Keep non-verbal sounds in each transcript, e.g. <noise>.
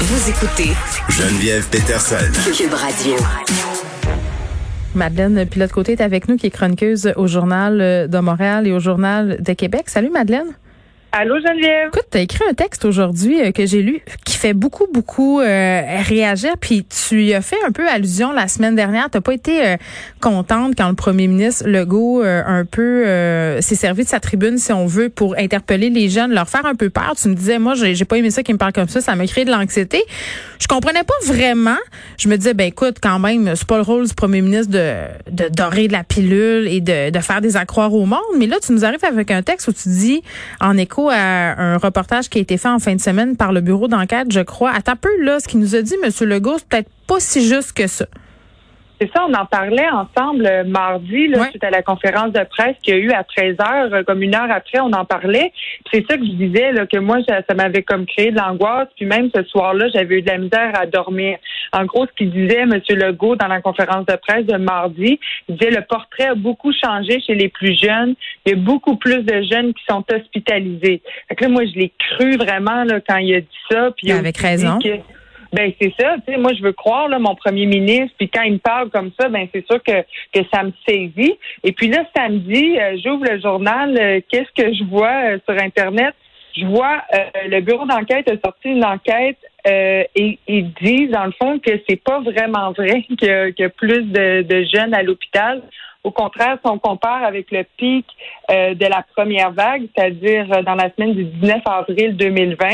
Vous écoutez Geneviève Peterson. Cube Radio. Madeleine Pilote-Côté est avec nous, qui est chroniqueuse au Journal de Montréal et au Journal de Québec. Salut Madeleine. Allô Geneviève? Écoute, tu as écrit un texte aujourd'hui euh, que j'ai lu qui fait beaucoup, beaucoup euh, réagir. Puis tu y as fait un peu allusion la semaine dernière. Tu pas été euh, contente quand le premier ministre Legault un peu s'est servi de sa tribune, si on veut, pour interpeller les jeunes, leur faire un peu peur. Tu me disais, moi, j'ai pas aimé ça qui me parle comme ça. Ça m'a créé de l'anxiété. Je comprenais pas vraiment. Je me disais, ben écoute, quand même, c'est pas le rôle du premier ministre de, de dorer de la pilule et de, de faire des accroires au monde. Mais là, tu nous arrives avec un texte où tu dis, en écho à un reportage qui a été fait en fin de semaine par le bureau d'enquête, je crois. À peu, là, ce qu'il nous a dit, M. Legault, c'est peut-être pas si juste que ça. C'est ça, on en parlait ensemble euh, mardi, là, suite à la conférence de presse qu'il y a eu à 13 heures, euh, comme une heure après, on en parlait. C'est ça que je disais, là, que moi, ça, m'avait comme créé de l'angoisse. Puis même ce soir-là, j'avais eu de la misère à dormir. En gros, ce qu'il disait, M. Legault, dans la conférence de presse de mardi, il disait le portrait a beaucoup changé chez les plus jeunes. Il y a beaucoup plus de jeunes qui sont hospitalisés. Fait que là, moi, je l'ai cru vraiment là, quand il a dit ça. Puis avec raison. Ben c'est ça, tu sais, moi je veux croire là, mon premier ministre, puis quand il me parle comme ça, ben c'est sûr que, que ça me saisit. Et puis là, samedi, euh, j'ouvre le journal, euh, qu'est-ce que je vois euh, sur Internet? Je vois le bureau d'enquête a sorti une enquête et ils disent dans le fond que c'est pas vraiment vrai <laughs> qu'il y, a plus de, de jeunes à l'hôpital. Au contraire, si on compare avec le pic euh, de la première vague, c'est-à-dire euh, dans la semaine du 19 avril 2020,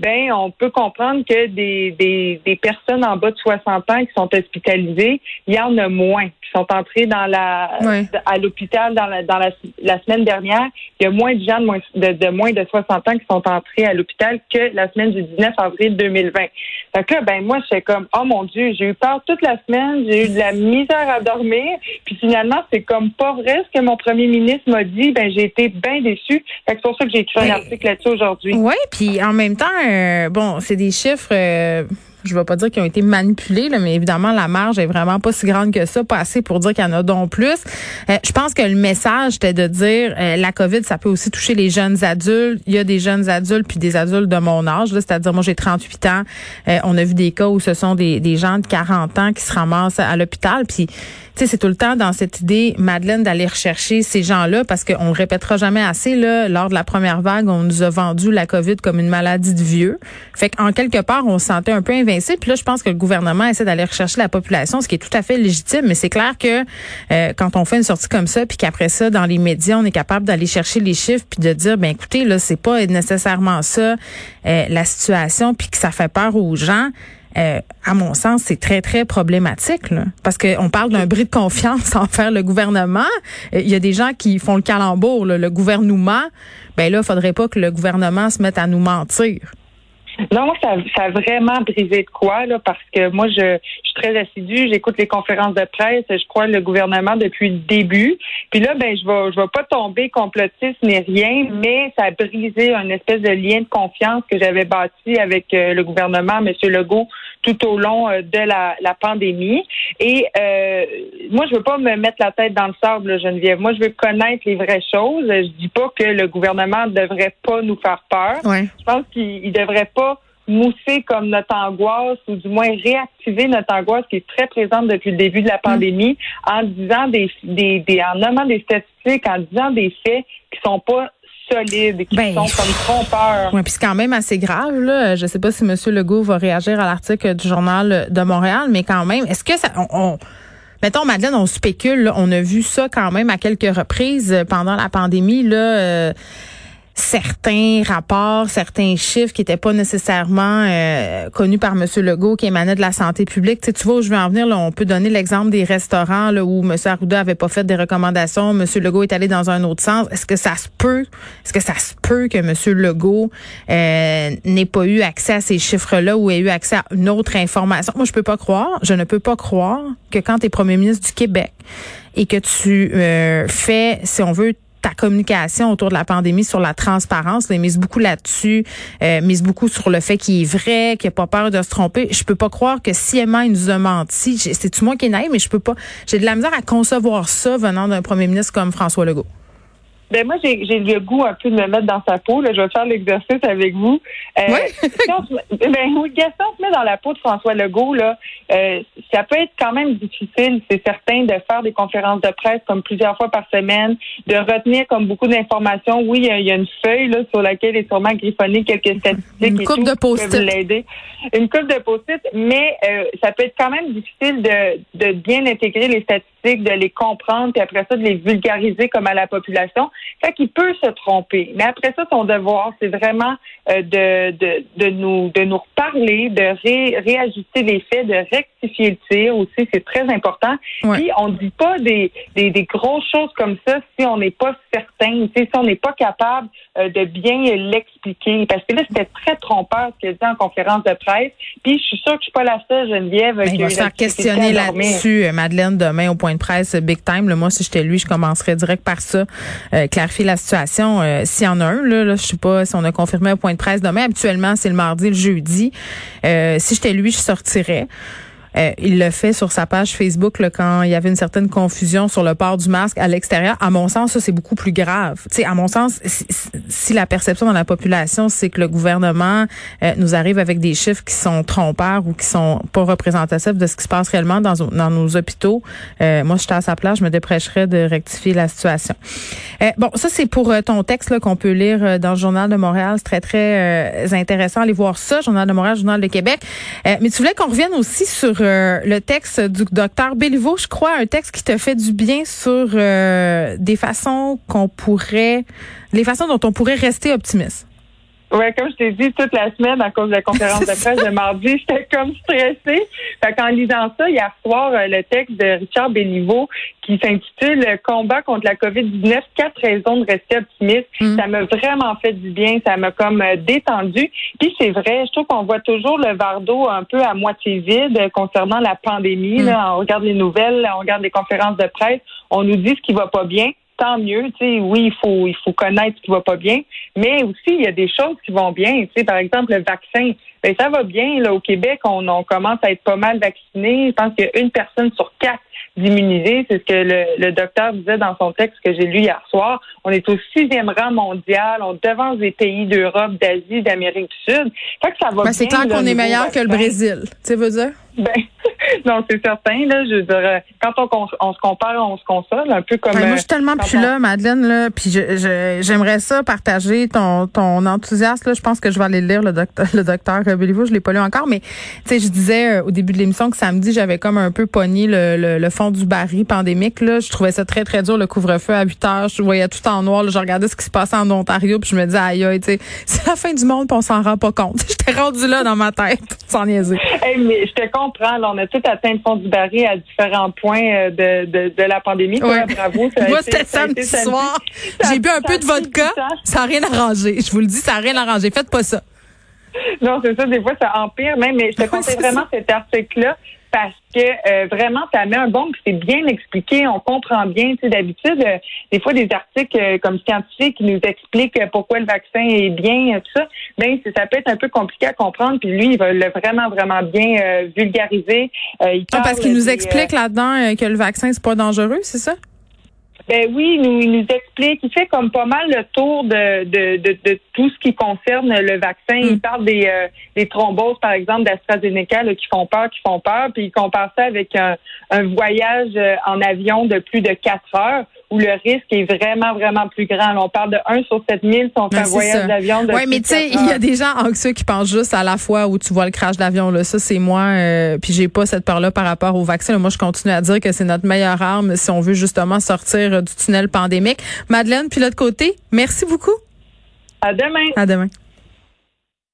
ben on peut comprendre que des, des, des, personnes en bas de 60 ans qui sont hospitalisées, il y en a moins qui sont entrées dans la à l'hôpital dans, la, dans la, la, semaine dernière. Il y a moins de gens de moins de, de moins de 60 ans qui sont entrés à l'hôpital que la semaine du 19 avril 2020. Fait que là, ben moi, c'est comme oh mon Dieu, j'ai eu peur toute la semaine, j'ai eu de la misère à dormir, puis finalement c'est comme pas vrai ce que mon premier ministre m'a dit. Ben, j'ai été bien déçue. C'est pour ça que j'ai écrit un ben, article là-dessus aujourd'hui. Oui, puis en même temps, euh, bon, c'est des chiffres. Euh, je ne vais pas dire qu'ils ont été manipulés, là, mais évidemment, la marge est vraiment pas si grande que ça, pas assez pour dire qu'il y en a donc plus. Euh, je pense que le message, était de dire la COVID, ça peut aussi toucher les jeunes adultes. Il y a des jeunes adultes puis des adultes de mon âge, c'est-à-dire moi j'ai 38 ans. on a vu des cas où ce sont des, des gens de 40 ans qui se ramassent à l'hôpital. Puis c'est tout le temps dans cette idée, Madeleine, d'aller rechercher ces gens-là parce qu'on ne répétera jamais assez. Là, lors de la première vague, on nous a vendu la COVID comme une maladie de vieux. Fait qu'en quelque part, on se sentait un peu invincible. Puis là, je pense que le gouvernement essaie d'aller rechercher la population, ce qui est tout à fait légitime. Mais c'est clair que euh, quand on fait une sortie comme ça, puis qu'après ça, dans les médias, on est capable d'aller chercher les chiffres puis de dire, ben écoutez, là, c'est pas nécessairement ça euh, la situation, puis que ça fait peur aux gens. Euh, à mon sens, c'est très, très problématique. Là, parce qu'on parle d'un bris de confiance <laughs> envers le gouvernement. Euh, il y a des gens qui font le calembour, le gouvernement. Ben là, il faudrait pas que le gouvernement se mette à nous mentir. Non, ça, ça a vraiment brisé de quoi, là, parce que moi, je, je suis très assidue, j'écoute les conférences de presse, je crois le gouvernement depuis le début. Puis là, ben, je vais, je vais pas tomber complotiste ni rien, mais ça a brisé un espèce de lien de confiance que j'avais bâti avec euh, le gouvernement, M. Legault, tout au long euh, de la, la pandémie. Et euh, moi, je veux pas me mettre la tête dans le sable, Geneviève. Moi, je veux connaître les vraies choses. Je dis pas que le gouvernement ne devrait pas nous faire peur. Je pense qu'il devrait pas mousser comme notre angoisse ou du moins réactiver notre angoisse qui est très présente depuis le début de la pandémie en disant des, des, des en nommant des statistiques, en disant des faits qui sont pas solides, qui ben, sont comme trompeurs. Oui, puis c'est quand même assez grave. Là. Je sais pas si M. Legault va réagir à l'article du Journal de Montréal, mais quand même, est-ce que ça... On, Mettons, Madeleine, on spécule, on a vu ça quand même à quelques reprises pendant la pandémie. Là, euh, certains rapports, certains chiffres qui n'étaient pas nécessairement euh, connus par M. Legault, qui émanaient de la santé publique. Tu, tu vois où je veux en venir, là, on peut donner l'exemple des restaurants là, où M. Arruda avait pas fait des recommandations, M. Legault est allé dans un autre sens. Est-ce que ça se peut, est-ce que ça se peut que M. Legault euh, n'ait pas eu accès à ces chiffres-là ou ait eu accès à une autre information? Moi, je peux pas croire, je ne peux pas croire que quand tu es premier ministre du Québec et que tu euh, fais, si on veut, ta communication autour de la pandémie sur la transparence, là, mise beaucoup là-dessus, euh, mise beaucoup sur le fait qu'il est vrai, qu'il n'a pas peur de se tromper. Je peux pas croire que si Emma nous a menti, c'est-tu moi qui est naïf, mais je peux pas. J'ai de la misère à concevoir ça venant d'un premier ministre comme François Legault. Ben moi, j'ai le goût un peu de me mettre dans sa peau. Là. Je vais faire l'exercice avec vous. Euh, <laughs> ben oui, Gaston se met dans la peau de François Legault. Là, euh, ça peut être quand même difficile, c'est certain, de faire des conférences de presse comme plusieurs fois par semaine, de retenir comme beaucoup d'informations. Oui, il y, a une feuille là, sur laquelle est sûrement griffonné quelques statistiques. Une coupe de post-it. l'aider. Une coupe de post-it, mais euh, ça peut être quand même difficile de, de bien intégrer les statistiques, de les comprendre, puis après ça, de les vulgariser comme à la population. Fait qu'il peut se tromper. Mais après ça, son devoir, c'est vraiment euh, de, de, de, nous de nous reparler, de ré, réajuster les faits, de rectifier le tir aussi, c'est très important. Puis on ne dit pas des, des, des, grosses choses comme ça si on n'est pas certain, si on n'est pas capable euh, de bien l'expliquer. Parce que là, c'était très trompeur ce qu'elle dit en conférence de presse. Puis je suis sûre que je suis pas la seule, Geneviève. Ben, il va se faire questionner là-dessus, euh, Madeleine, demain au point de presse Big Time. moi, si j'étais lui, je commencerais direct par ça. Clarifier la situation. S'il y en a un, là, là je sais pas si on a confirmé un point de presse demain. Habituellement, c'est le mardi, le jeudi. Euh, si j'étais lui, je sortirais. Euh, il le fait sur sa page Facebook là, quand il y avait une certaine confusion sur le port du masque à l'extérieur. À mon sens, ça c'est beaucoup plus grave. Sais, à mon sens, si, la perception dans la population c'est que le gouvernement euh, nous arrive avec des chiffres qui sont trompeurs ou qui sont pas représentatifs de ce qui se passe réellement dans, dans nos hôpitaux, euh, moi j'étais à sa place, je me dépêcherais de rectifier la situation. bon, ça c'est pour ton texte qu'on peut lire dans le journal de Montréal. C'est très très intéressant. Allez voir ça, journal de Montréal, journal de Québec. mais tu voulais qu'on revienne aussi sur le texte du docteur Béliveau, je crois, un texte qui te fait du bien sur euh, des façons qu'on pourrait, les façons dont on pourrait rester optimiste. Oui, comme je t'ai dit, toute la semaine, à cause de la conférence de <laughs> presse de mardi, j'étais comme stressée. Fait qu'en lisant ça, hier soir, euh, le texte de Richard Béliveau qui s'intitule Combat contre la COVID-19, quatre raisons de rester optimiste. Mm. Ça m'a vraiment fait du bien, ça m'a comme euh, détendu. Puis c'est vrai, je trouve qu'on voit toujours le verre d'eau un peu à moitié vide concernant la pandémie. Mm. on regarde les nouvelles, on regarde les conférences de presse, on nous dit ce qui va pas bien tant mieux. Tu sais, oui, il faut il faut connaître ce qui va pas bien, mais aussi il y a des choses qui vont bien. Tu sais, par exemple le vaccin, ben ça va bien là au Québec. On, on commence à être pas mal vaccinés. Je pense qu'il y a une personne sur quatre d'immuniser. C'est ce que le, le, docteur disait dans son texte que j'ai lu hier soir. On est au sixième rang mondial. On devance des pays d'Europe, d'Asie, d'Amérique du Sud. Fait que ça va ben, C'est clair qu'on est meilleur que le Brésil. Tu veux dire? Ben, non, c'est certain. Là, je veux dire, quand on, on, se compare, on se console, un peu comme. moi, je suis tellement plus là, Madeleine. Là, puis je, j'aimerais ça partager ton, ton enthousiasme. Là, je pense que je vais aller lire le docteur, le docteur Béliveau. Je l'ai pas lu encore, mais tu sais, je disais euh, au début de l'émission que samedi, j'avais comme un peu pogné le, le, fond du baril pandémique. Là, je trouvais ça très très dur le couvre-feu à 8 heures. Je voyais tout en noir. je regardais ce qui se passait en Ontario, puis je me disais aïe aïe, tu sais, <laughs> c'est la fin du monde, puis on s'en rend pas compte. <laughs> J'étais rendu là dans ma tête, <laughs> sans niaiser. Hey, mais je te comprends. Là, on a tout atteint le fond du baril à différents points euh, de, de, de la pandémie. bravo. Moi, c'était samedi soir. J'ai bu un peu de vodka. Ça n'a rien arrangé. Je vous le dis, ça n'a rien arrangé. Faites pas ça. Non, c'est ça. Des fois, ça empire même. Mais je te conseille vraiment cet article-là parce que euh, vraiment, ça met un bon, c'est bien expliqué, on comprend bien. Tu sais, d'habitude, euh, des fois, des articles euh, comme scientifiques qui nous expliquent pourquoi le vaccin est bien, tout ça, ben ça peut être un peu compliqué à comprendre. Puis lui, il va le vraiment, vraiment bien vulgariser. Il ah, parce qu'il nous explique là-dedans que le vaccin, c'est pas dangereux, c'est ça? Ben oui, il nous, il nous explique, il fait comme pas mal le tour de, de, de, de tout ce qui concerne le vaccin. Il hmm. parle des, euh, des thromboses, par exemple, d'AstraZeneca qui font peur, qui font peur, puis il compare ça avec un, un voyage euh, en avion de plus de quatre heures où le risque est vraiment, vraiment plus grand. on parle de 1 sur 7000 si on fait un voyage d'avion Oui, mais tu sais, il y a des gens anxieux qui pensent juste à la fois où tu vois le crash d'avion. Là. Ça, c'est moi. Euh, puis j'ai pas cette peur-là par rapport au vaccin. Moi, je continue à dire que c'est notre meilleure arme si on veut justement sortir du tunnel pandémique. Madeleine, puis l'autre côté, merci beaucoup. À demain. À demain.